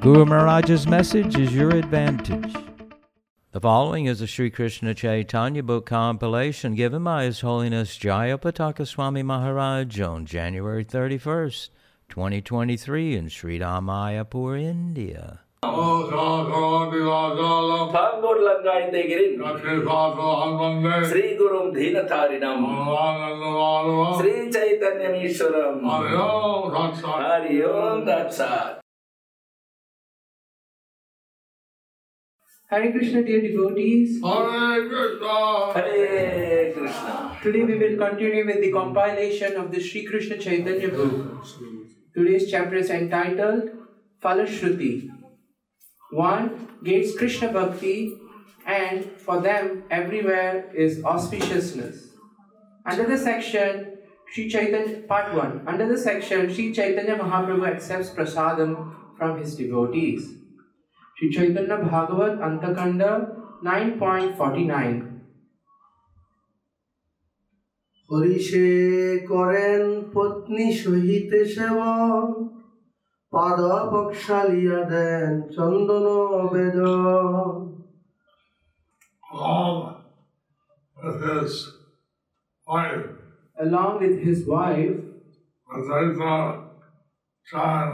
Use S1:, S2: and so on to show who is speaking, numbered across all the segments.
S1: Guru Maharaj's message is your advantage. The following is a Sri Krishna Chaitanya book compilation given by His Holiness Jayapataka Swami Maharaj on January 31st, 2023 in Sri Ramayapur, India.
S2: தாங்கோர் லங்காய்ந்தேகிரின் Sri குரும் தீனதாரிடம் ஸ்ரீ சைதன்யம் ஈஸ்வரம்
S3: Hare Krishna, dear devotees.
S2: Hare Krishna. Hare Krishna.
S3: Today we will continue with the compilation of the Sri Krishna Chaitanya book. Today's chapter is entitled Falashruti. One gets Krishna Bhakti, and for them everywhere is auspiciousness. Under the section Sri Chaitanya, part 1. Under the section Sri Chaitanya Mahaprabhu accepts prasadam from his devotees. Shri Chaitanya Bhagavat Antyakanda nine point forty nine
S4: হরিষে করেন পত্নী সহিতে সেবন পাদ পক্ষালিয়া দেন চন্দন বেদন
S5: his wife.
S3: Along with his wife,
S5: Advaita Chan,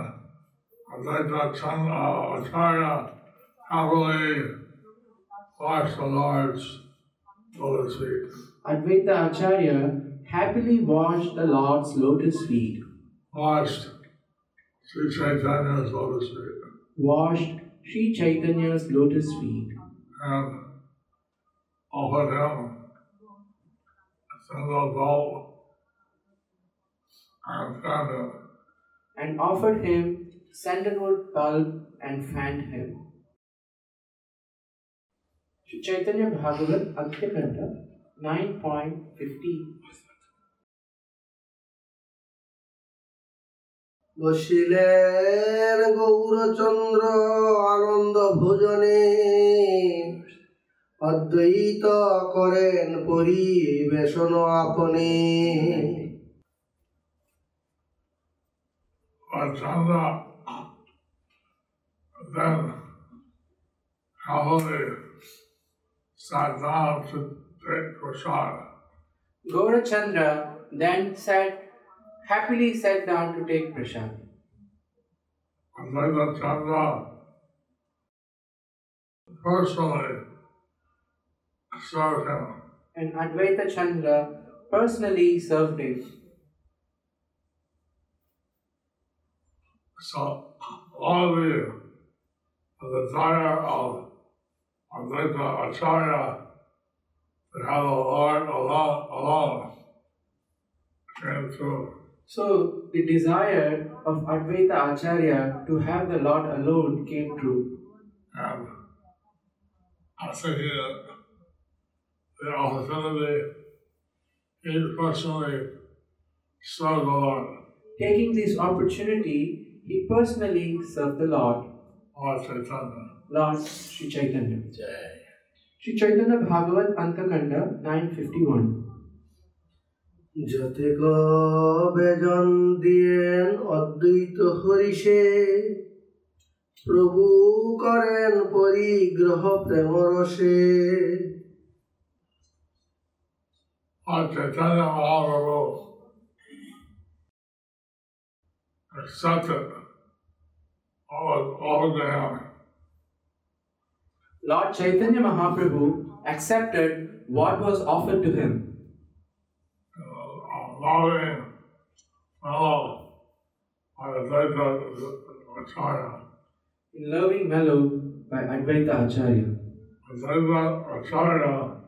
S5: Advaita Chan uh, Acharya happily washed the Lord's lotus feet.
S3: Advaita Acharya happily washed the Lord's lotus feet,
S5: Washed Sri Chaitanya's lotus feet.
S3: washed Sri Chaitanya's lotus feet,
S5: And offered him single gold and candle.
S3: and offered him sandalwood bulb and fanned him. Sri Chaitanya Bhagavat Adhyakanda 9.50
S4: বসিলেন Gourchandra আনন্দ ভোজনে অদ্বৈত করেন পরিবেশন আপনি
S5: But Chandra then happily sat down prasad.
S3: Gaurachandra then sat happily sat down to take prasad.
S5: Advaita Chandra personally served him.
S3: And Advaita Chandra personally served him.
S5: So all of you, the desire of Advaita Acharya to have the Lord alone, alone came true.
S3: So the desire of Advaita Acharya to have the Lord alone came true.
S5: And I think he, the opportunity, he personally served the Lord,
S3: Taking this opportunity, he personally served the Lord,
S5: Lord Chaitanya.
S3: Lord Sri Chaitanya. Sri Chaitanya Bhagavat Antakanda 951.
S4: যতে বেজন দিয়েন অদ্বৈত হরিষে প্রভু করেন পরিগ্রহ প্রেমরসে
S5: Lord Chaitanya Mahaprabhu accepted what
S3: Lord Chaitanya Mahaprabhu accepted what was offered to him. In loving mellow by Advaita Acharya.
S5: Advaita Acharya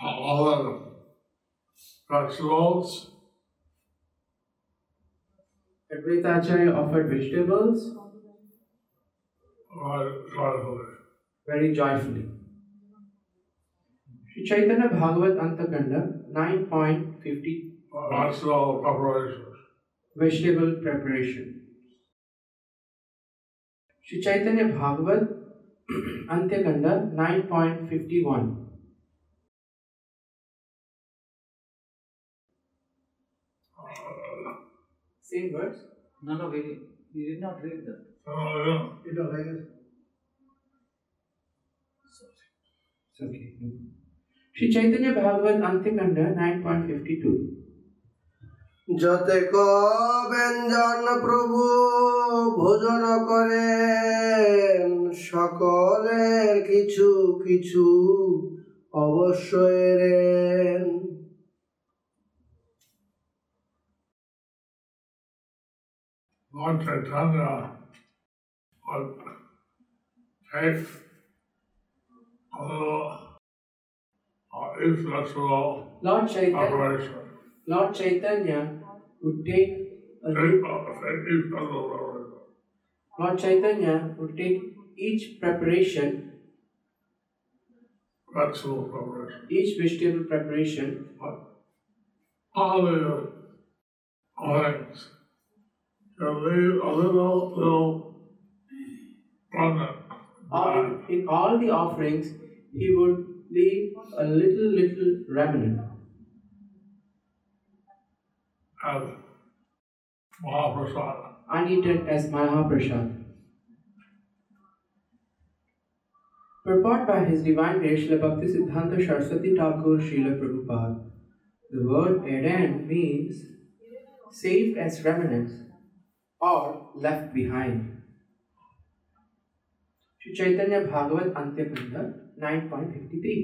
S5: offered vegetables,
S3: Advaita Acharya offered vegetables,
S5: very joyfully
S3: very joyfully. Sri Chaitanya Bhagavat Antyakanda 9.50
S5: Vegetable preparation.
S3: Vegetable preparation. Sri Chaitanya Bhagavat antyakanda 9.51 uh, Same words?
S2: No, no, we, we did not read that.
S5: Oh, yeah.
S4: You don't like it?
S3: It's okay. Sri Chaitanya Bhagavat Antyakanda 9.52
S4: যতে ক ব্যঞ্জন প্রভু ভোজন করেন সকলের কিছু কিছু অবশ্যই রেন
S5: Lord Chaitanya would take
S3: Lord Chaitanya. Lord Chaitanya would take a
S5: Take,
S3: little
S5: take each preparation.
S3: Lord Chaitanya would take each preparation,
S5: Vegetable preparation.
S3: each vegetable preparation,
S5: All the things. Leave a little, little remnant.
S3: all, in all the offerings, he would leave a little, little remnant
S5: as Mahaprasad.
S3: uneaten as Mahaprasad. Purport by His Divine Grace Srila Bhakti Siddhanta Saraswati Thakur Srila Prabhupada. The word Eden means saved as remnants or left behind. Chaitanya Bhagavat Antyakanda 9.53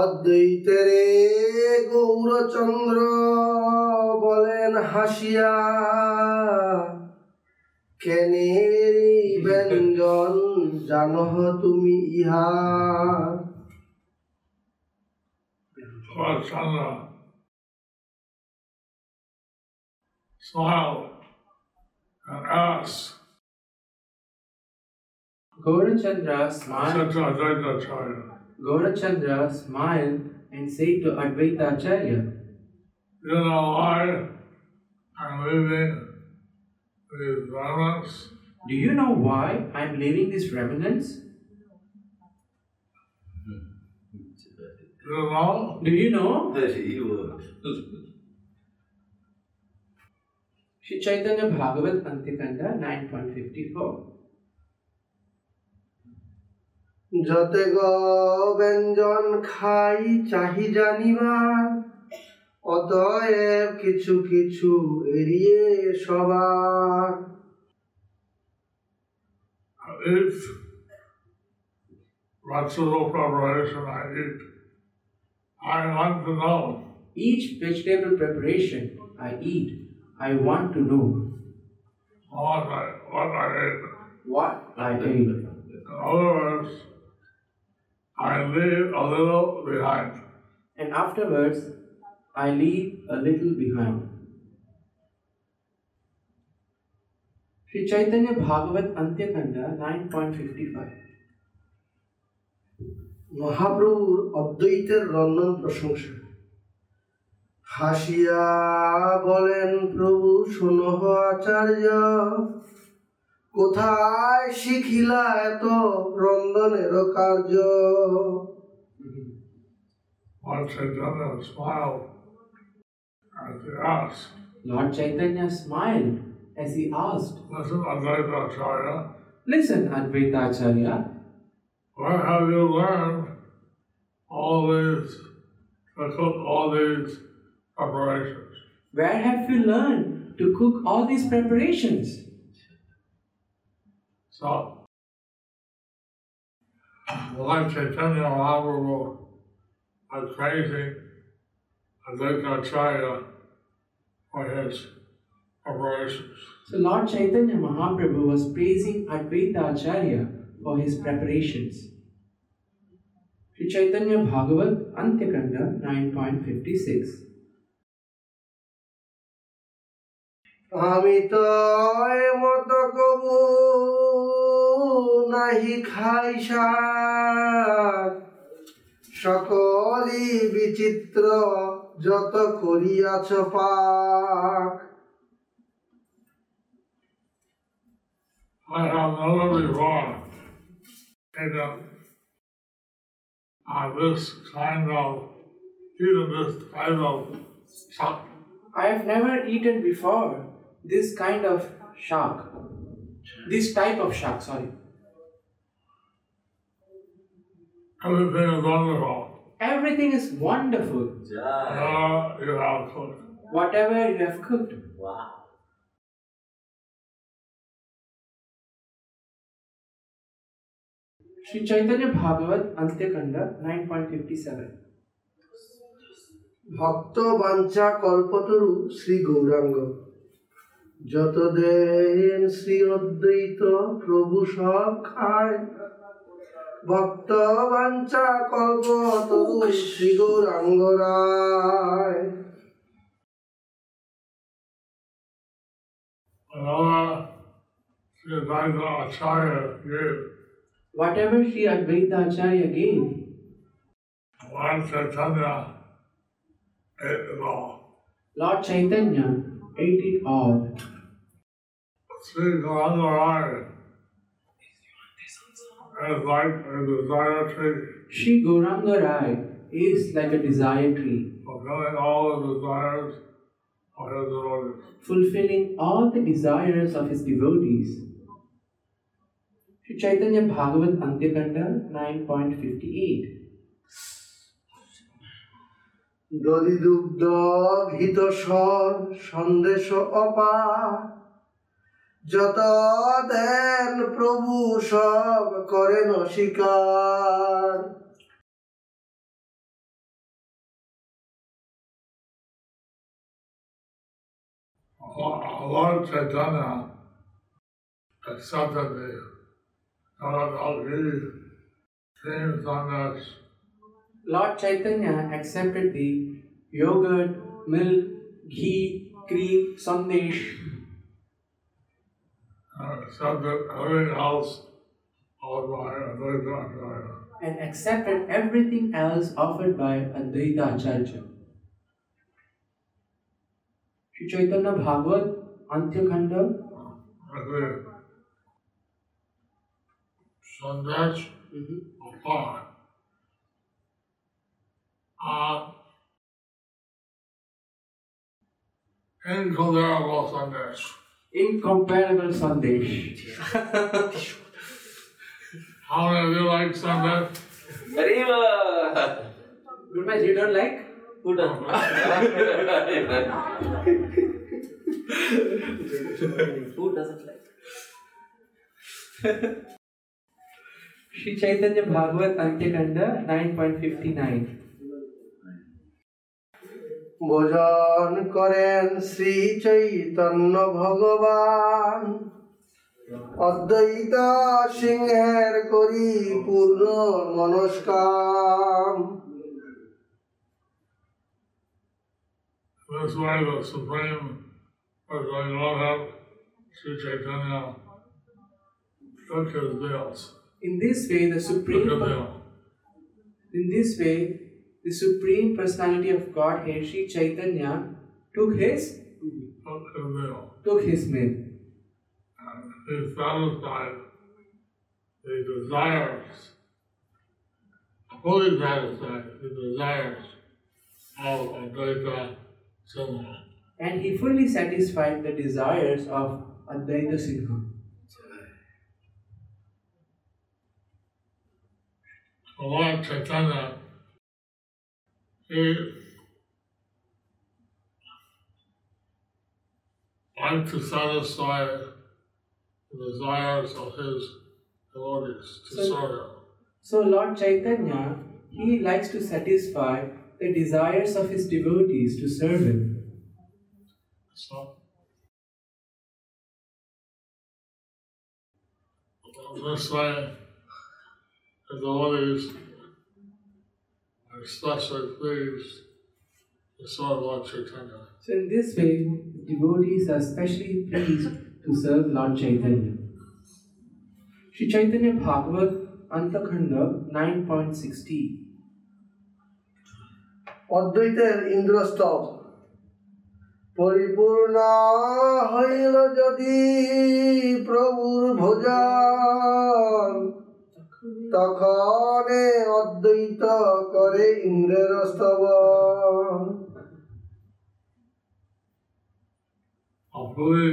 S4: অদ্বৈতের গৌরচন্দ্র বলেন হাসিয়া কেনেরি ব্যঞ্জন জানহ তুমি ইহা।
S5: smiled and
S3: Gaurachandra smiled,
S5: said to Advaita Acharya,
S3: Gaurachandra smiled and said to Advaita Acharya,
S5: you know why I'm leaving these remnants?
S3: Do you know why I'm leaving these remnants?
S5: You know?
S3: Do you know?
S2: He was.
S3: Sri Chaitanya Bhagavat Antyakanda 9.54
S4: যতে গ ব্যঞ্জন খাই চাহি জানিবার অতএব কিছু কিছু এড়িয়ে সবার
S5: Each vegetable preparation I eat, I want to know
S3: Each vegetable preparation I eat, I want to know
S5: what I, what I ate.
S3: what I ate.
S5: In other words, I leave a little behind.
S3: And afterwards, I leave a little behind. Sri Chaitanya Bhagavat Antyakanda 9.55
S4: মহাপ্রভুর অদ্বৈতের রন্ধন প্রশংসা হাসিয়া বলেন প্রভু শোনহ আচার্য কোথায় শিখিলা এত রন্ধনের কার্য
S5: Lord Chaitanya smiled as he asked,
S3: Lord Chaitanya smiled as he asked,
S5: Listen, Advaita Acharya,
S3: Listen, Advaita Acharya,
S5: where have you learned all these, to cook all these preparations?
S3: where have you learned to cook all these preparations?
S5: So, Lord Chaitanya Mahaprabhu was praising Advaita Acharya for his preparations.
S3: So Lord Chaitanya Mahaprabhu was praising Advaita Acharya for his preparations. Sri Chaitanya Bhagavat Antyakanda 9.56
S4: আমি তো মত কবু নাহি খাই শাক সকলই বিচিত্র যত করিয়াছ পাক
S5: I have never before taken uh, this kind of, eaten this kind of.
S3: I have never eaten before this kind of shak, this type of shak, sorry.
S5: Everything is wonderful.
S3: Everything is wonderful.
S5: Yeah. you have cooked.
S3: Whatever you have cooked.
S2: Wow.
S3: Shri Chaitanya Bhagavat अंत्यकंड 9.57
S4: ভক্ত বাঞ্ছা কল্পতরু শ্রী গৌরাঙ্গ যত দেন শ্রী অদ্বৈত প্রভু সব খায় ভক্ত বাঞ্ছা কল্পতরু শ্রী গৌরাঙ্গ রায়
S3: Whatever Sri Advaita Acharya gave,
S5: Lord Chaitanya ate it all.
S3: Lord Chaitanya ate it all.
S5: Sri Gauranga Rai is like a desire tree,
S3: Sri Gauranga Rai is like a desire tree,
S5: fulfilling all the desires of his devotees.
S3: fulfilling all the desires of his devotees. Sri Chaitanya Bhagavat Antyakanda 9.58
S4: দলিদুগ্ধ ভীত স্বর সন্দেশ অপা যত দেন প্রভু সব করেন অস্বীকার
S5: আমার চেতনা একসাথে দেয়
S3: Lord Chaitanya accepted the yogurt, milk, ghee, cream, sandesh,
S5: and accepted everything else all by Advaita Acharya.
S3: and accepted everything else offered by Advaita Acharya. Sri Chaitanya Bhagavat Antyakanda
S5: Agree. Sandesh apart. Uh, incomparable Sandesh.
S3: incomparable sandesh.
S5: How many of you like Sandesh?
S2: Arriba!
S3: Gurmaj, you don't like?
S2: Who doesn't? Who doesn't like?
S3: Sri Chaitanya Bhagavat Antyakanda 9.59
S4: ভোজন করেন শ্রী চৈতন্য ভগবান অদ্বৈত সিংহের করি পূর্ণ মনস্কাম
S5: This way the Supreme Personality of Godhead, Sri Chaitanya, took his veils,
S3: In this way, the
S5: took
S3: Supreme
S5: a veil.
S3: In this way, the Supreme Personality of Godhead, Sri Chaitanya, took his
S5: took his veil.
S3: took his meal.
S5: And he satisfied the desires, fully satisfied the desires of Advaita Sangha.
S3: And he fully satisfied the desires of Advaita Singha.
S5: Lord Chaitanya, he liked to satisfy the desires of his devotees to
S3: So-
S5: serve him.
S3: So Lord Chaitanya, he likes to satisfy the desires of his devotees to serve him.
S5: So, this way, the devotees especially pleased to serve Lord Chaitanya.
S3: So, in this way, devotees are specially pleased to serve Lord Chaitanya. Sri Chaitanya Bhagavat Antyakanda 9.60
S4: অদ্বৈতের ইন্দ্রস্তব পরিপূর্ণ হইল যদি প্রভুর ভোজন তখনে অদ্বৈত করে ইন্দ্রের স্তবন
S5: Hopefully,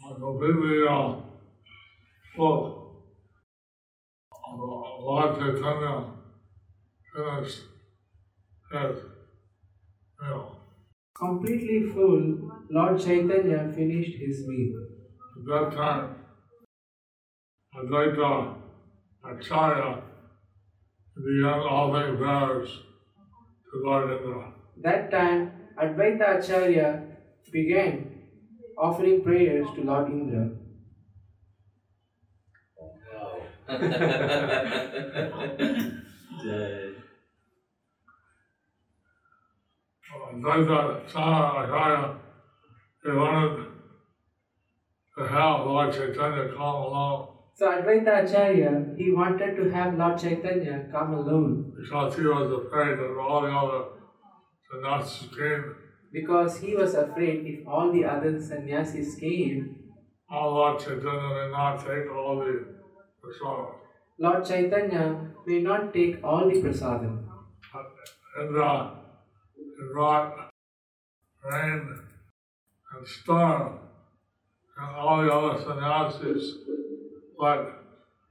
S5: I completely uh, full of Lord Chaitanya finished his meal.
S3: Completely full, Lord Chaitanya finished his meal.
S5: At that time, Advaita Acharya began offering prayers to Lord Indra.
S3: That time, Advaita Acharya began offering prayers to Lord Indra.
S2: Jai.
S5: Oh, Advaita Acharya, he wanted to have Lord Chaitanya come along
S3: So Advaita Acharya, he wanted to have Lord Chaitanya come alone
S5: because he was afraid that all the other sannyasis came,
S3: because he was afraid if all the other sannyasis came,
S5: all Lord Chaitanya may not take all the prasadam.
S3: Lord Chaitanya may not take all the prasadam.
S5: And uh, brought rain and storm, and all the other sannyasis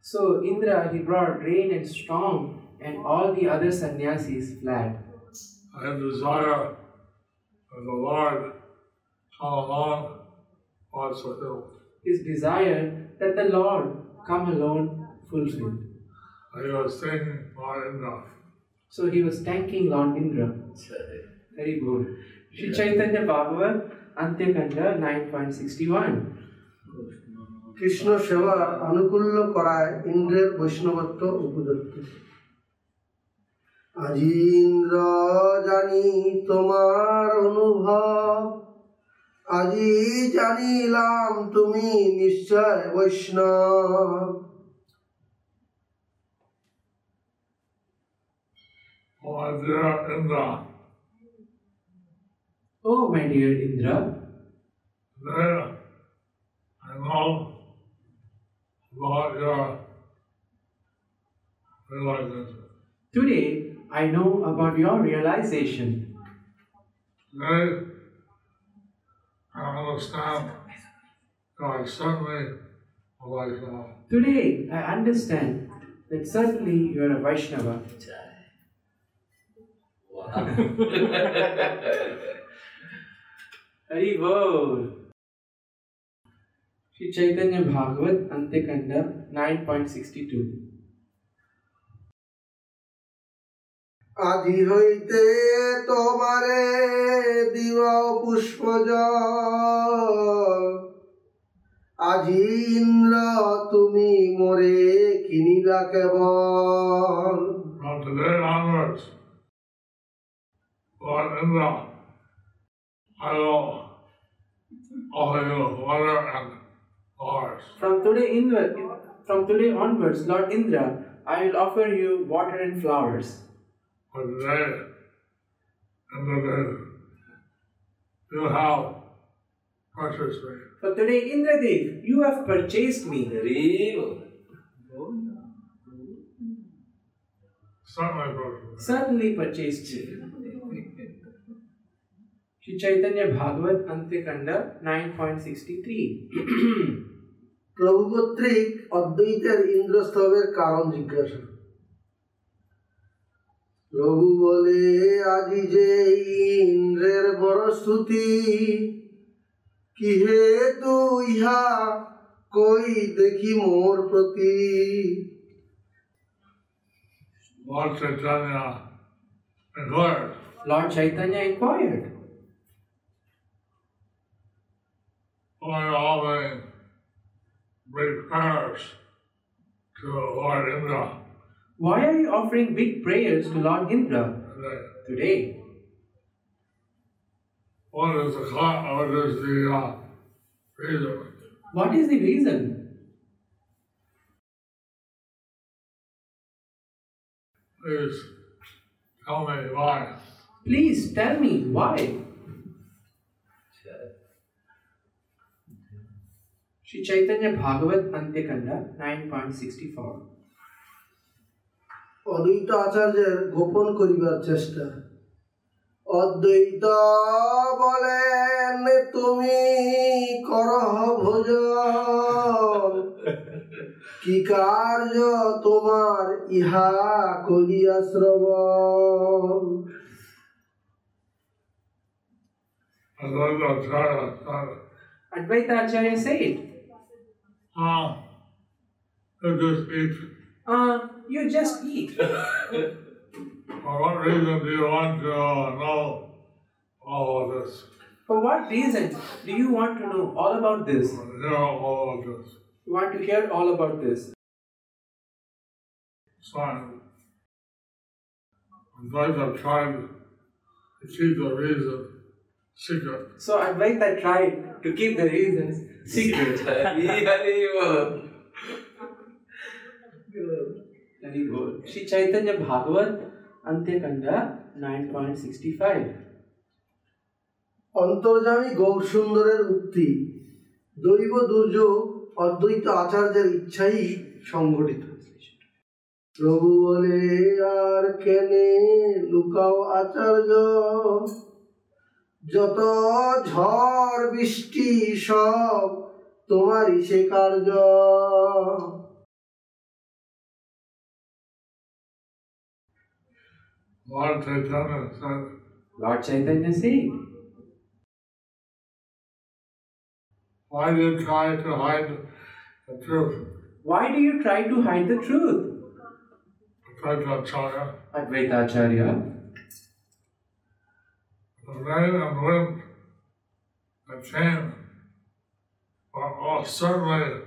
S3: So Indra, he brought rain and storm and all the other sannyasis fled.
S5: I desire that the Lord come along was fulfilled.
S3: His desire that the Lord come alone fulfilled.
S5: He was thinking Lord Indra.
S3: So he was thanking Lord Indra. Very good. Sri Chaitanya Bhagavat, Antyakanda 9.61.
S4: Krishna সেবা আনুকূল্য করায় ইন্দ্রের বৈষ্ণবত্ব উপদত্ত আজি ইন্দ্র জানি তোমার অনুভব। আজি জানিলাম তুমি নিশ্চয় বৈষ্ণব।
S5: Oh, my dear Indra,
S3: Oh, my dear Indra,
S5: today I know about realization.
S3: today I know about your realization.
S5: Today I understand God certainly a Vaishnava.
S3: Today I understand that certainly you are a Vaishnava.
S2: Wow.
S3: Hari Bol. Sri Chaitanya Bhagavat Antyakanda 9.62
S4: আজি হইতে তোমারে দিবা পুষ্প আজি ইন্দ্র তুমি মোরে কিনিলা কেবল
S5: From today onwards, Lord Indra, I will offer you water and flowers.
S3: From today inward, from today onwards, Lord Indra, I will offer you water and flowers.
S5: For today, Indra Dev, you have purchased me.
S3: For today, Indradev, you have purchased me.
S2: Hari Bol.
S5: Certainly purchased.
S3: Certainly purchased you. Sri Chaitanya Bhagavat Antyakanda 9.63
S4: প্রভু কর্তৃক অদ্বৈতের ইন্দ্রস্তবের কারণ জিজ্ঞাসা। প্রভু বলে আজি যে ইন্দ্রের বড় স্তুতি কি হে তু ইহা কই দেখি মোর প্রতি?
S5: Lord Chaitanya inquired,
S3: Lord Chaitanya inquired,
S5: why are offering great prayers to Lord Indra
S3: Why are you offering big prayers to Lord Indra
S5: today?
S3: today?
S5: What is the what is the uh, reason.
S3: What is the reason?
S5: Please tell me why.
S3: Please tell me why. Sri Chaitanya Bhagavat Antyakanda 9.64
S4: অদ্বৈত আচার্যের গোপন করিবার চেষ্টা অদ্বৈত বলেন তুমি করহ ভোজন কি কার্য তোমার ইহা করিয়া শ্রবণ
S5: I love that child.
S3: Advaita Acharya said,
S5: Ah, it just eat.
S3: uh, you just eat.
S5: For what reason do you want to know all of this?
S3: For what reason do you want to know all about this?
S5: You know all of this.
S3: You want to hear all about this?
S5: Glad I've tried to keep the reason secret.
S3: So Advaita tried to keep the reasons secret. Very good. Sri Chaitanya Bhagavat Antyakanda 9.65
S4: অন্তর্জামী গৌরসুন্দরের উক্তি দৈব দুর্যোগ অদ্বৈত আচার্যের ইচ্ছাই সংঘটিত। প্রভু বলে আর কেনে? লুকাও আচার্য। যত ঝড় বৃষ্টি সব তোমারই সে কার্য
S5: Lord Chaitanya said,
S3: Lord Chaitanya saying,
S5: Why do you try to hide the truth?
S3: Why do you try to hide the truth?
S5: Chaitanya,
S3: Advaita Acharya,
S5: the rain and wind that came are all certainly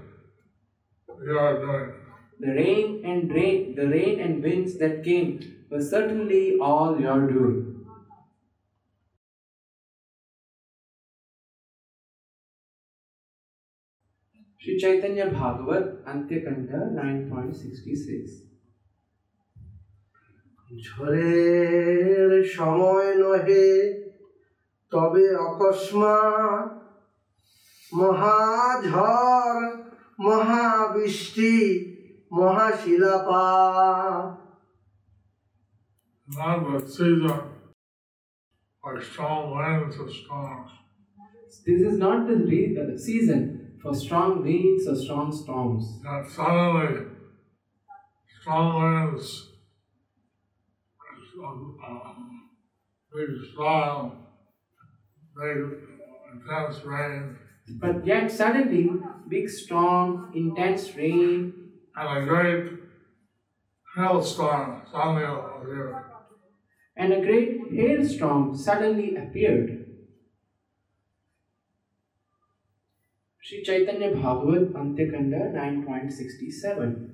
S5: you are doing.
S3: the rain and rain, the rain and winds that came were certainly all your doing. Sri Chaitanya Bhagavat Antyakanda 9.66
S4: ঝড়ের সময় নহে তবে অকস্মাৎ মহাঝড় মহাবৃষ্টি মহাশিলাপাত
S5: Not but season like strong winds and storms.
S3: This is not the re- uh, season for strong winds or strong storms.
S5: That suddenly strong winds, uh, big storm, big intense rain,
S3: But yet suddenly, big storm, intense rain,
S5: and a great hailstorm suddenly appeared.
S3: and a great hailstorm suddenly appeared. Sri Chaitanya Bhagavat Antyakanda 9.67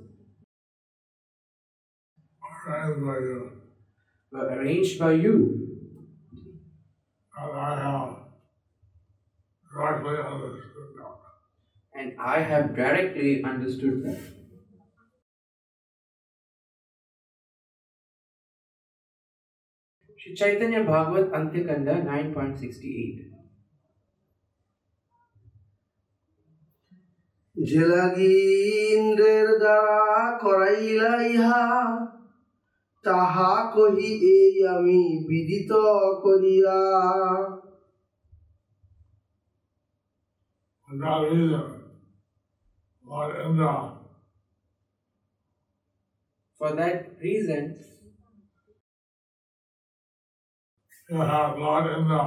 S5: by your will, all these disturbances are by you,
S3: were arranged by you,
S5: and I have directly understood that.
S3: and I have directly understood that. Sri Chaitanya Bhagavat Antyakanda 9.68
S4: জেলাগি ইন্দ্রের দ্বারা করাইলা ইহা তাহা কহি এই আমি বিদিত করিয়া
S5: For that reason, Lord Indra
S3: For that reason,
S5: you have Lord Indra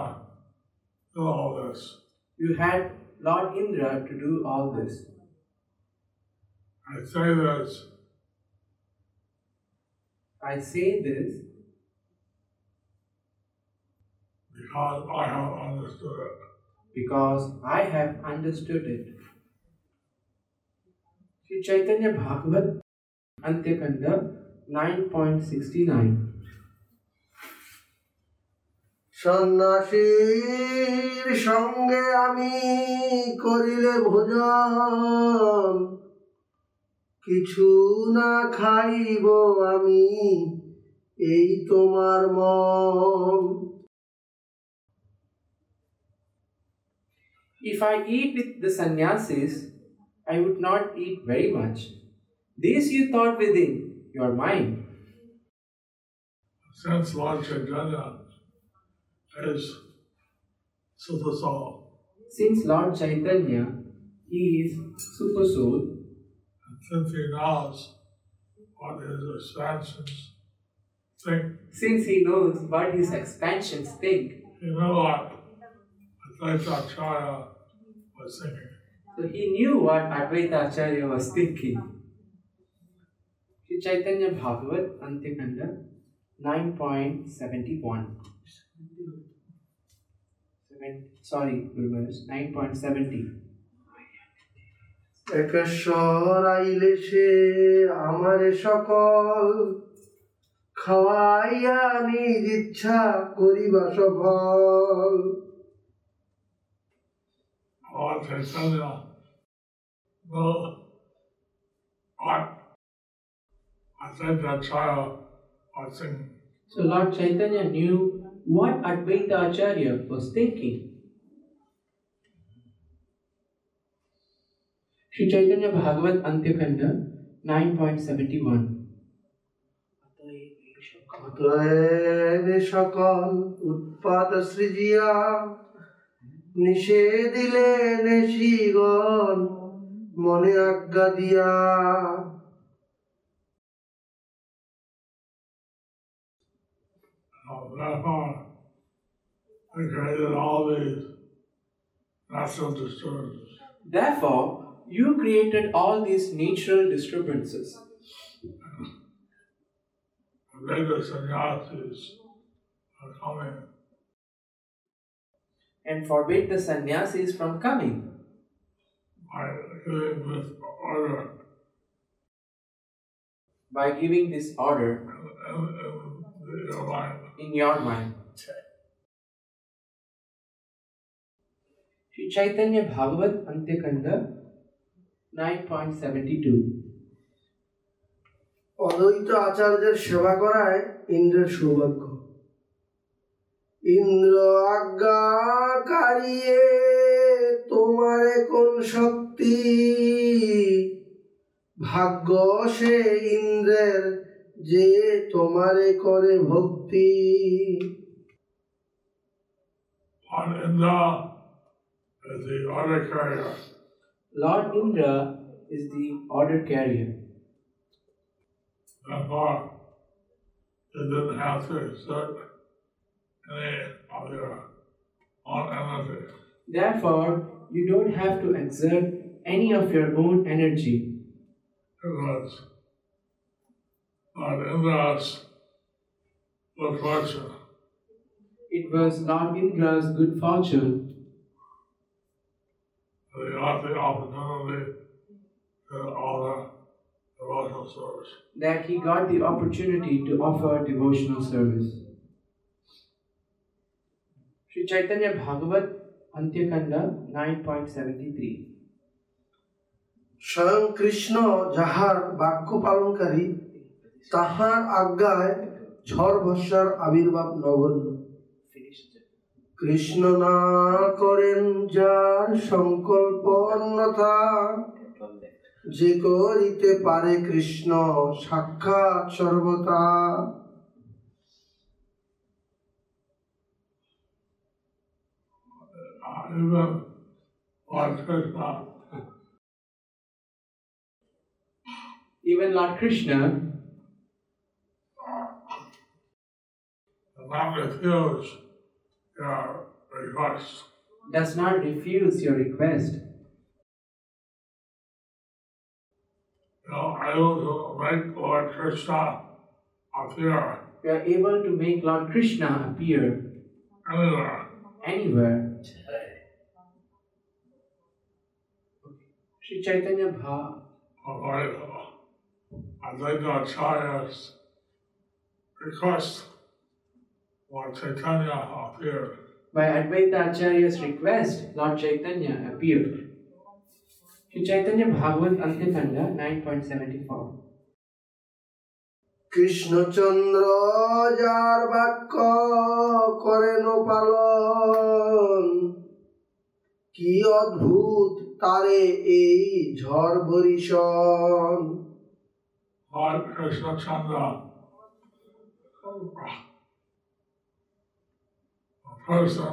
S5: do all this.
S3: You had Lord Indra to do all this.
S5: I say this
S3: I say this
S5: because I have understood it.
S3: because I have understood it. Sri Chaitanya Bhagavat Antyakanda 9.69
S4: সন্ন্যাসীর সঙ্গে আমি করিলে ভোজন কিছু না খাইব আমি এই তোমার মন
S3: If I eat with the sannyasis, I would not eat very much. This you thought within your mind.
S5: Since Lord Chaitanya is Super Soul,
S3: Since Lord Chaitanya he is Super Soul,
S5: since he knows what his expansions. Think,
S3: since he knows what his expansions think,
S5: he knew what? Advaita Acharya was thinking.
S3: so he knew what Advaita Acharya was thinking. Sri Chaitanya Bhagavat Antyakanda 9.71 Seven, sorry, Guru Maharaj, 9.70
S4: একেশ্বর আইলে সে আমারে সকল খাওয়াইয়া নিজ ইচ্ছা করিবা সফল.
S3: So Lord Chaitanya knew what Advaita Acharya was thinking. Shri Chaitanya Bhagavat Antyakanda nine
S4: point seventy one সকল উৎপাত সৃজিয়া নিষেধিলেন শিগণ মনে আজ্ঞা দিয়া।
S5: Therefore,
S3: you created all these natural disturbances.
S5: Are coming
S3: and forbid the sannyasis from coming
S5: by giving this order
S3: by giving this order
S5: in, your mind.
S3: in your Bhagavat 9.72
S4: অদ্বৈত আচার্যের সেবা করায় ইন্দ্রের সৌভাগ্য। ইন্দ্র আজ্ঞাকারিয়ে তোমারে কোন শক্তি? ভাগ্য সে ইন্দ্রের যে তোমারে করে ভক্তি।
S5: Lord
S3: Lord Indra is the order carrier.
S5: Therefore, you didn't have to exert any of your own energy.
S3: Therefore, you don't have to exert any of your own energy.
S5: Was Lord Indra's good fortune
S3: It was Lord Indra's good fortune
S5: that he got the opportunity to offer devotional service.
S3: that he got the opportunity to offer devotional service. Sri Chaitanya Bhagavat Antyakanda 9.73
S4: স্বয়ং কৃষ্ণ যাহার বাক্য পালনকারী তাহার আজ্ঞায় ঝড় ভস্যার আবির্ভাব নগণ্য কৃষ্ণ না করেন যার সংকল্প অন্যথা যে করিতে পারে কৃষ্ণ সাক্ষাৎ সর্বতা
S5: even Lord Krishna,
S3: Even Lord Krishna
S5: Uh, request.
S3: does not refuse your request.
S5: You know, able to make Lord Krishna appear
S3: We are able to make Lord Krishna appear
S5: anywhere.
S3: anywhere. Sri Chaitanya Bha
S5: Avoid Advaita Acharya's request Lord Chaitanya appeared.
S3: By Advaita Acharya's request, Lord Chaitanya appeared. Sri Chaitanya Bhagavad Antyakanda 9.74
S4: Krishnachandra যার বাক্য করেন পালন কি অদ্ভুত তারে এই ঝড়
S5: Krishna Chandra, a person,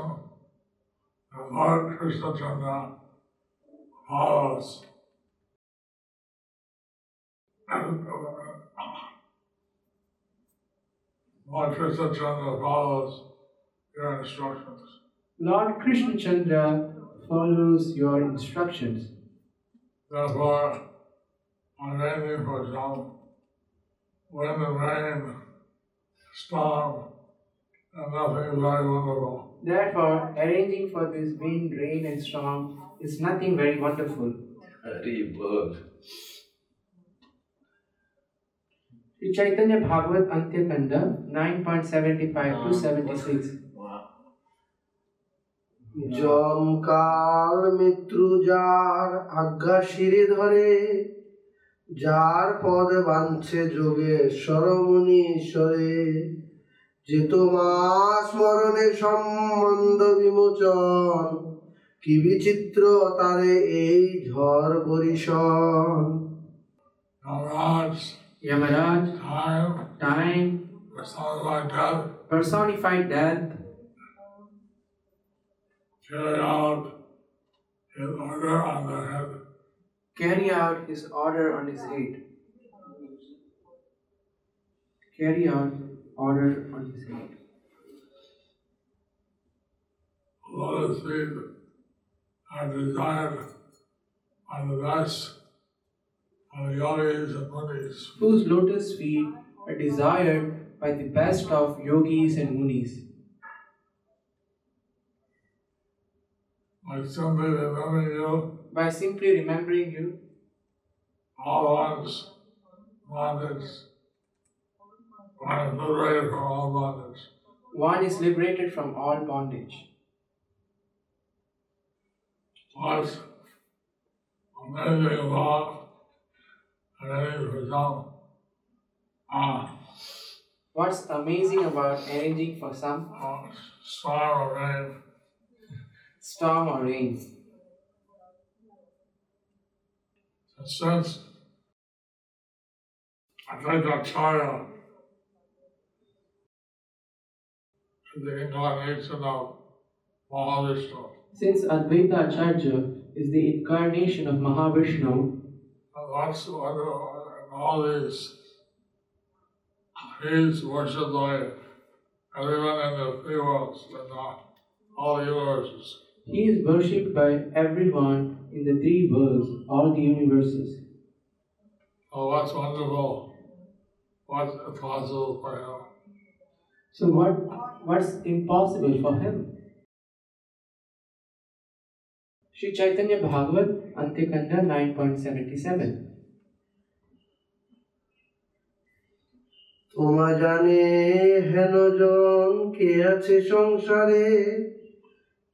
S5: and Lord Krishna Chandra follows. And, uh, Lord Krishna Chandra follows your instructions.
S3: Lord Krishna Chandra follows your instructions.
S5: Therefore, on anything for example, when the rain, storm,
S3: Therefore, arranging for this wind, rain, and storm is nothing very wonderful. Sri Chaitanya Bhagavad Antyakanda 9.75 to 76.
S4: জমকাল মৃত্যু যার আজ্ঞা শিরে ধরে যার পদ বাঞ্ছে যোগে সরমুনীশ্বরে যে তোমার স্মরণে সম্বন্ধ বিমোচন কি বিচিত্র তারে এই ঝড় পরিশন
S5: Yamaraj,
S3: Yamaraj,
S5: time,
S3: time,
S5: personified death,
S3: personified death,
S5: carry out his order on the head.
S3: carry out his order on his head. Carry out order on his head.
S5: Lotus feet are desired by the best of yogis and munis.
S3: Whose lotus feet are desired by the best of yogis and munis.
S5: By simply remembering you,
S3: By simply remembering you,
S5: all one's bondage, one is liberated from all bondage.
S3: one is liberated from all bondage.
S5: Plus, amazing and any result. Ah,
S3: What's amazing about arranging for some
S5: uh, storm or rain,
S3: storm or rain?
S5: and since I think that China is the incarnation of Mahavishnu,
S3: Since Advaita Acharya is the incarnation of Mahavishnu,
S5: that's what all these he's worshipped by everyone in the three worlds and all the universes.
S3: he is worshipped by everyone in the three worlds, all the universes.
S5: Oh, what's wonderful. What's possible for him.
S3: So what what's impossible for him? Sri Chaitanya Bhagavat Antyakanda 9.77
S4: তোমা জানে হেন জন কে আছে সংসারে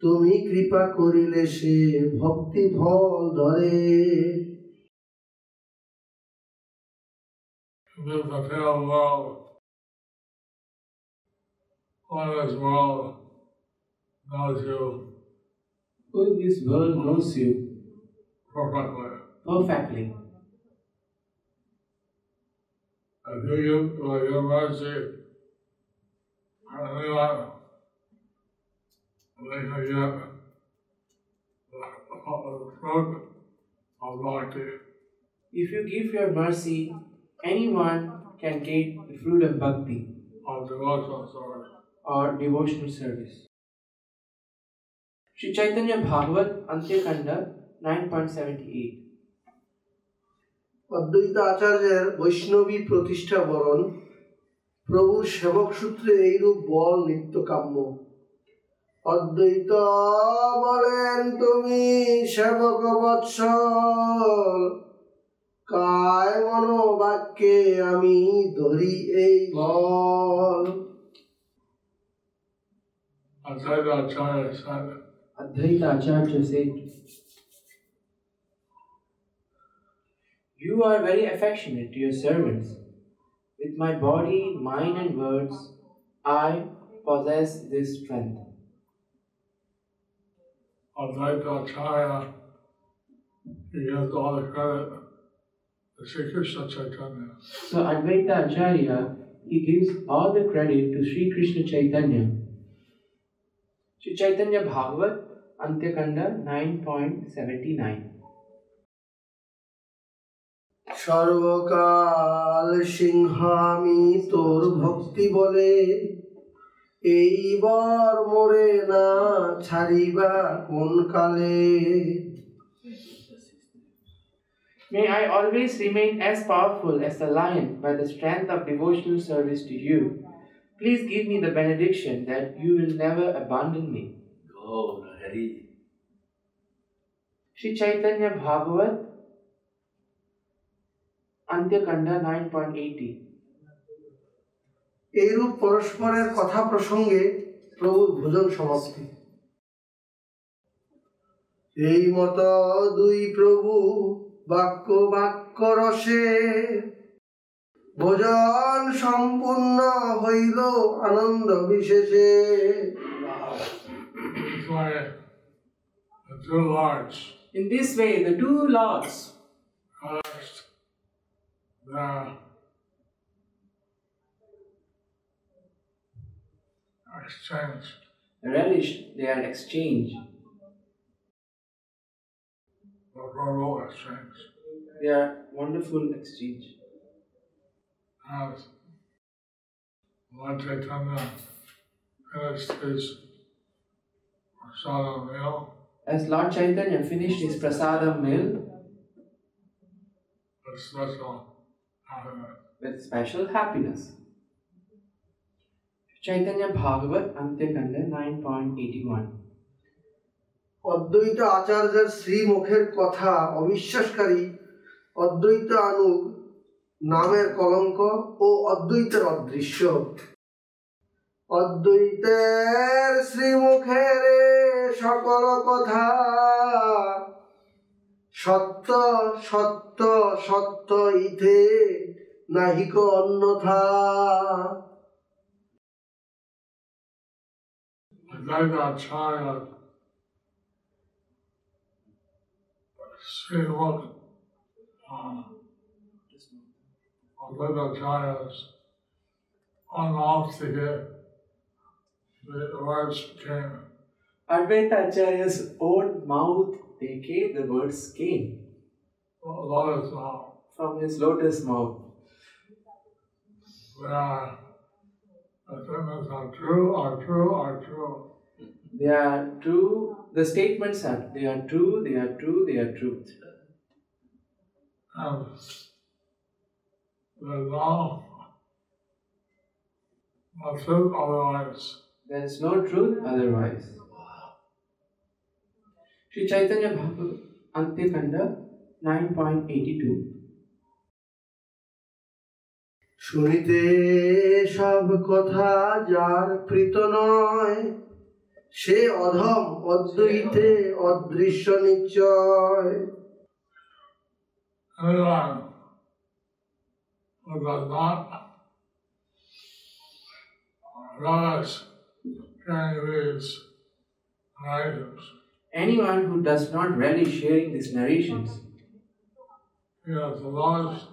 S4: তুমি কৃপা করিলে সে ভক্তি ফল ধরে
S5: Live the pale world. In this world knows you
S3: in this world knows you
S5: perfectly.
S3: perfectly?
S5: If you give uh, your mercy to anyone, they can the fruit of bhakti.
S3: If you give your mercy, anyone can get the fruit of bhakti
S5: of devotional service.
S3: Or devotional service. Sri Chaitanya Bhagavat Antyakanda 9.78
S4: অদ্বৈত আচার্যের বৈষ্ণবী প্রতিষ্ঠা বরণ প্রভুর সেবক সূত্রে এইরূপ বল নিত্য কাম্য অদ্বৈত বলেন তুমি সেবক বৎসল কায় মনো বাক্যে আমি ধরি এই বল
S5: Advaita Acharya said,
S3: Advaita Acharya said, You are very affectionate to your servants. With my body, mind, and words, I possess this strength.
S5: Advaita Acharya, he gives all the credit to Sri Krishna Chaitanya.
S3: So Advaita Acharya, he gives all the credit to Sri Krishna Chaitanya. Sri Chaitanya Bhagavat, Antyakanda 9.79.
S4: সর্বকাল সিংহ আমি তোর ভক্তি বলে এইবার মোরে না ছাড়িবা কোন কালে
S3: May I always remain as powerful as the lion by the strength of devotional service to you. Please give me the benediction that you will never abandon me. Sri Chaitanya Bhagavat, Antyakanda 9.80.
S4: এইরূপ পরস্পরের কথা প্রসঙ্গে প্রভুর ভোজন সমাপ্তি এই মত দুই প্রভু বাক্য বাক্য রসে ভোজন সম্পূর্ণ হইল আনন্দ বিশেষে
S5: This way, the two lords
S3: In this way, the two lords
S5: first their exchange.
S3: relished their exchange,
S5: the verbal exchange.
S3: their wonderful exchange.
S5: As Lord Chaitanya finished his prasadam meal,
S3: As Lord Chaitanya finished his prasadam meal
S5: with special happiness.
S3: with special happiness. Chaitanya Bhagavat Antyakanda 9.81
S4: অদ্বৈত আচার্যের শ্রীমুখের কথা অবিশ্বাসকারী অদ্বৈত আনুগ নামের কলঙ্ক ও অদ্বৈতের অদৃশ্য। অদ্বৈতের শ্রীমুখের সকল কথা। সত্য সত্য সত্য ইথে নাহিক অন্যথা।
S5: Advaita Advaita Acharya's on off to get the words came.
S3: Own mouth, they came, the words came
S5: Lotus now.
S3: from his lotus mouth.
S5: They are, the statements are true, are true, are true.
S3: They are true, the statements are, they are true, they are true, they are true.
S5: And there's no, no truth otherwise.
S3: There is no truth otherwise. Sri Chaitanya Bhagavat Antyakanda 9.82
S4: শুনিতে সব কথা যার প্রীত নয় সে অধম অদ্বৈতে অদৃশ্য নিশ্চয়
S5: Anyone who does not relish hearing these narrations,
S3: Anyone who does not relish hearing these narrations
S5: he is the lowest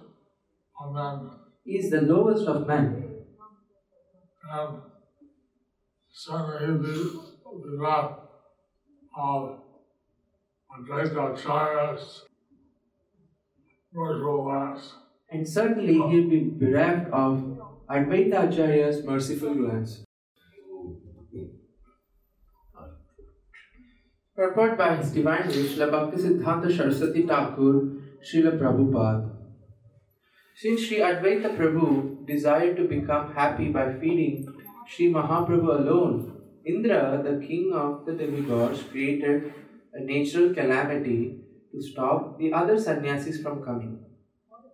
S5: of men.
S3: is the lowest of men.
S5: And certainly he be bereft of Advaita Acharya's.
S3: And certainly he'll be bereft of Advaita Acharya's merciful glance. Purport by His Divine Grace Srila Bhaktisiddhanta Saraswati Thakur, Srila Prabhupada. Since Sri Advaita Prabhu desired to become happy by feeding Sri Mahaprabhu alone, Indra, the king of the demigods, created a natural calamity to stop the other sannyasis from coming.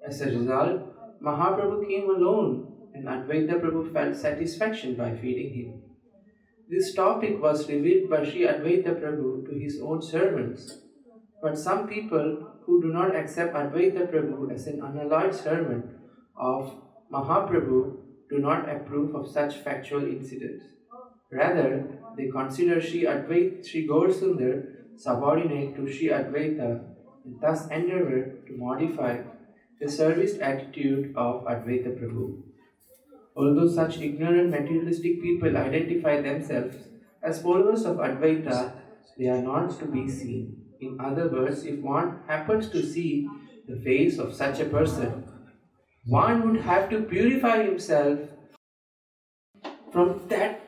S3: As a result, Mahaprabhu came alone and Advaita Prabhu felt satisfaction by feeding him. This topic was revealed by Sri Advaita Prabhu to his own servants. But some people who do not accept Advaita Prabhu as an unalloyed servant of Mahaprabhu do not approve of such factual incidents. Rather, they consider Sri Advaita, Sri Gaurasundar subordinate to Sri Advaita and thus endeavor to modify the service attitude of Advaita Prabhu. Although such ignorant materialistic people identify themselves as followers of Advaita, they are not to be seen. In other words, if one happens to see the face of such a person, one would have to purify himself from that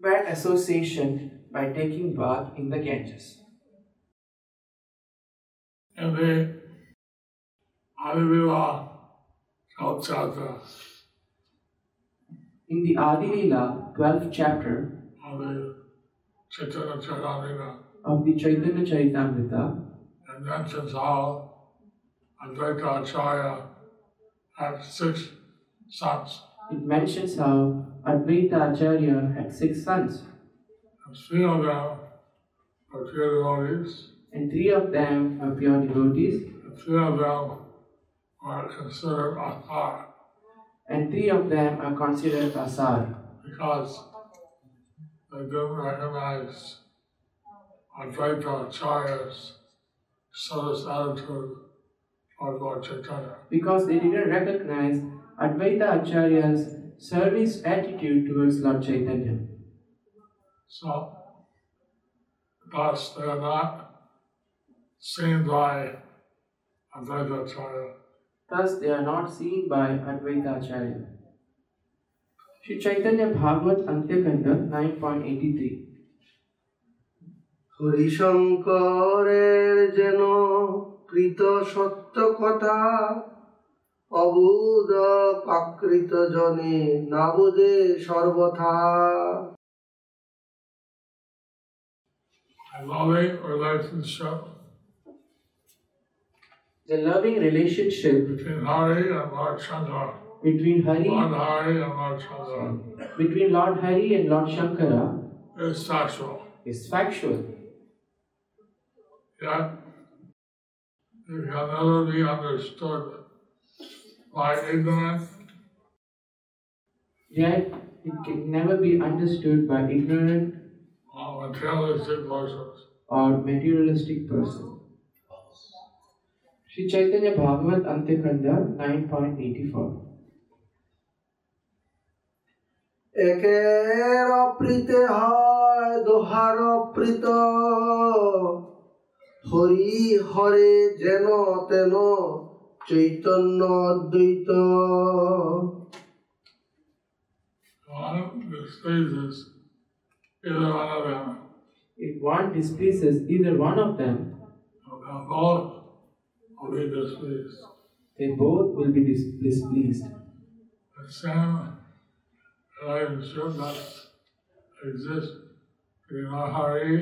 S3: bad association by taking bath in the Ganges.
S5: In the
S3: Adi Lila 12th chapter
S5: of the Chaitanya Charitamrita,
S3: of the Chaitanya Charitamrita,
S5: it mentions how Advaita Acharya had six sons,
S3: it mentions how Advaita Acharya had six sons,
S5: and three of them were pure devotees,
S3: and three of them were pure devotees,
S5: and three of them were considered Athar
S3: and three of them are considered Asar
S5: because they didn't recognize Advaita Acharya's service attitude toward Lord Chaitanya.
S3: because they didn't recognize Advaita Acharya's service attitude towards Lord Chaitanya.
S5: So, thus they are not seen by Advaita Acharya.
S3: Thus, they are not seen by Advaita Acharya. Sri Chaitanya Bhagavat Antyakanda 9.83
S4: হরিশঙ্করের যেন কৃত সত্য কথা অবুধ প্রাকৃত জনে না বোধে সর্বথা
S5: A loving relationship
S3: The loving relationship
S5: between Hari and Lord Shankara.
S3: between Hari,
S5: Lord Hari and Lord Shankara
S3: between Lord Hari and Lord Shankara
S5: is factual.
S3: is factual.
S5: Yet, it can never be understood by ignorant
S3: Yet, it can never be understood by ignorant
S5: or materialistic persons.
S3: or materialistic person. Sri Chaitanya Bhagavat Antyakanda 9.84
S4: একের অপ্রীতে হয় দোহার অপ্রীত হরি হরে যেন তেন চৈতন্য অদ্বৈত
S5: One displeases either one of them,
S3: If one displeases either one of them,
S5: then both will be displeased.
S3: they both will be dis- displeased.
S5: The same relationship that exists between Lord Hari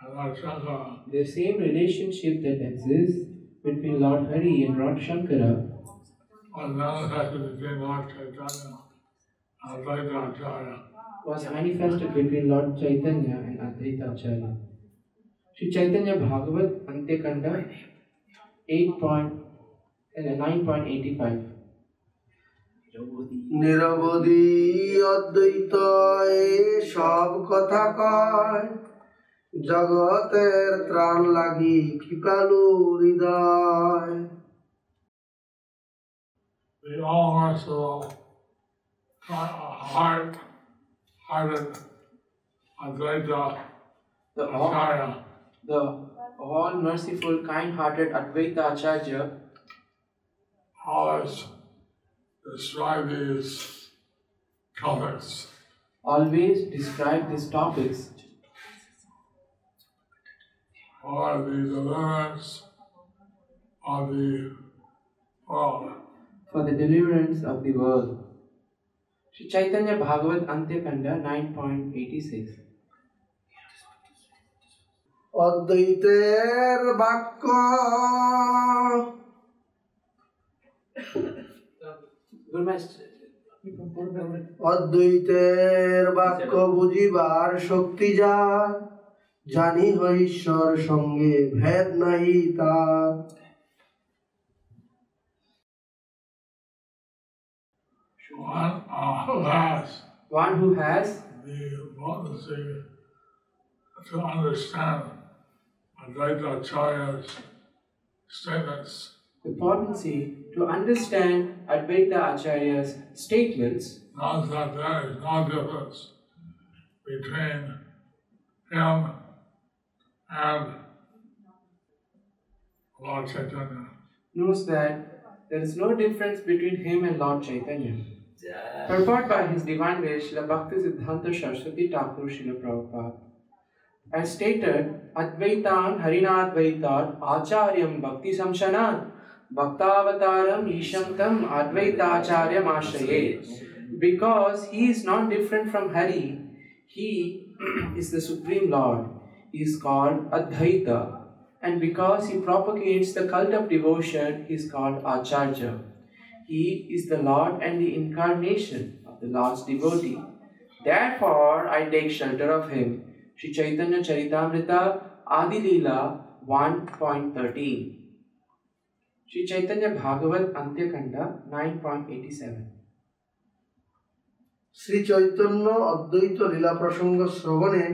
S5: and Lord Shankara
S3: The same relationship that exists between Lord Hari and Lord Shankara
S5: was manifested between Lord Chaitanya and Advaita Acharya.
S3: was manifested between Lord Chaitanya and Advaita Acharya. Sri Chaitanya Bhagavat Antyakanda
S4: নিরবধি অদ্বৈত সব কথা কয় জগতের ত্রাণ লাগি কৃপালু হৃদয়
S5: The all merciful, heart, hearted Advaita
S3: The
S5: Acharya
S3: the all merciful, kind hearted Advaita Acharya
S5: always describe these topics
S3: always describe these topics
S5: for the deliverance of the world.
S3: for the deliverance of the world. Sri Chaitanya Bhagavad Antyakanda 9.86
S4: অদ্বৈতের বাক্য। অদ্বৈতের বাক্য বুঝিবার শক্তি যা জানি ঈশ্বর সঙ্গে ভেদ নাই তা
S5: One who has to Advaita Acharya's statements
S3: the potency to understand Advaita Acharya's statements
S5: knows that there is no difference between him and Lord Chaitanya.
S3: knows that there is no difference between him and Lord Chaitanya. Purport by His Divine Grace Srila Bhakti Siddhanta Saraswati Thakur Srila Prabhupada. As stated, Advaitan Harinadvaitat Acharyam Bhakti Samshanat Bhaktavataram Isham Tam Advaitacharyam Ashraye. Because he is not different from Hari, he is the Supreme Lord. He is called Advaita. And because he propagates the cult of devotion, he is called Acharya. He is the Lord and the incarnation of the Lord's devotee. Therefore, I take shelter of him. Sri Chaitanya Charitamrita Adi Leela 1.13 Sri Chaitanya Bhagavat Antyakanda 9.87
S4: Shri Chaitanya অদ্বৈত লীলা প্রসঙ্গ শ্রবণে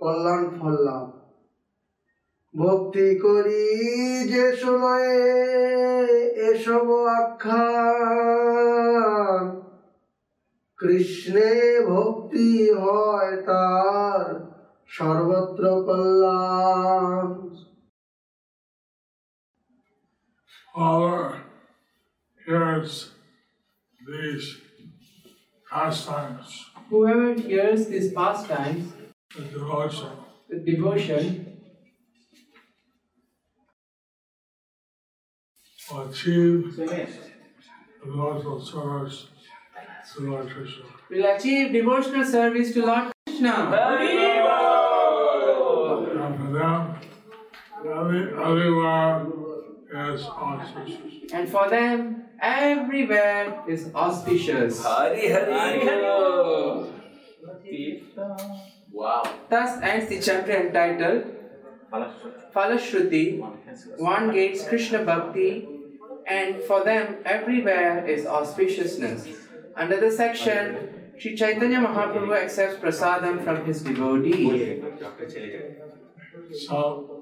S4: কল্যাণ ফল লাভ ভক্তি করি যে সময়ে এসব আখ্যান কৃষ্ণে ভক্তি হয় তার সর্বত্র কল্যাণ
S5: Whoever hears these pastimes
S3: Whoever hears these pastimes
S5: with devotion
S3: with devotion
S5: will achieve devotional service to Lord Krishna.
S3: will achieve devotional service to Lord Krishna.
S5: And everywhere is auspicious.
S3: And for them, everywhere is auspicious.
S2: Hari Hari Wow.
S3: Thus ends the chapter entitled Falashruti. One gains Krishna Bhakti, and for them, everywhere is auspiciousness. Under the section, Sri Chaitanya Mahaprabhu accepts prasadam from his devotee.
S5: So,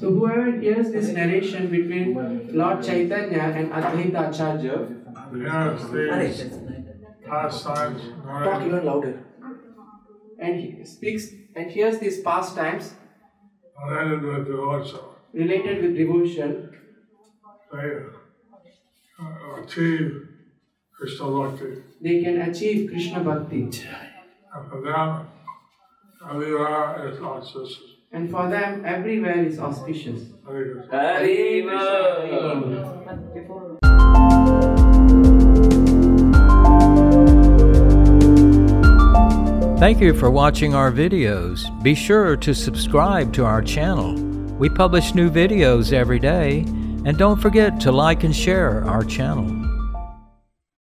S3: So, whoever hears this narration between Lord Chaitanya and Advaita Acharya,
S5: pastimes
S3: talk even louder, and he speaks and hears these pastimes
S5: related with devotion.
S3: related with devotion,
S5: achieve Krishna Bhakti.
S3: they can achieve Krishna Bhakti.
S5: And for them, everywhere is auspicious.
S3: And for them, everywhere is auspicious.
S5: Very
S1: Thank you for watching our videos. Be sure to subscribe to our channel. We publish new videos every day, and don't forget to like and share our channel.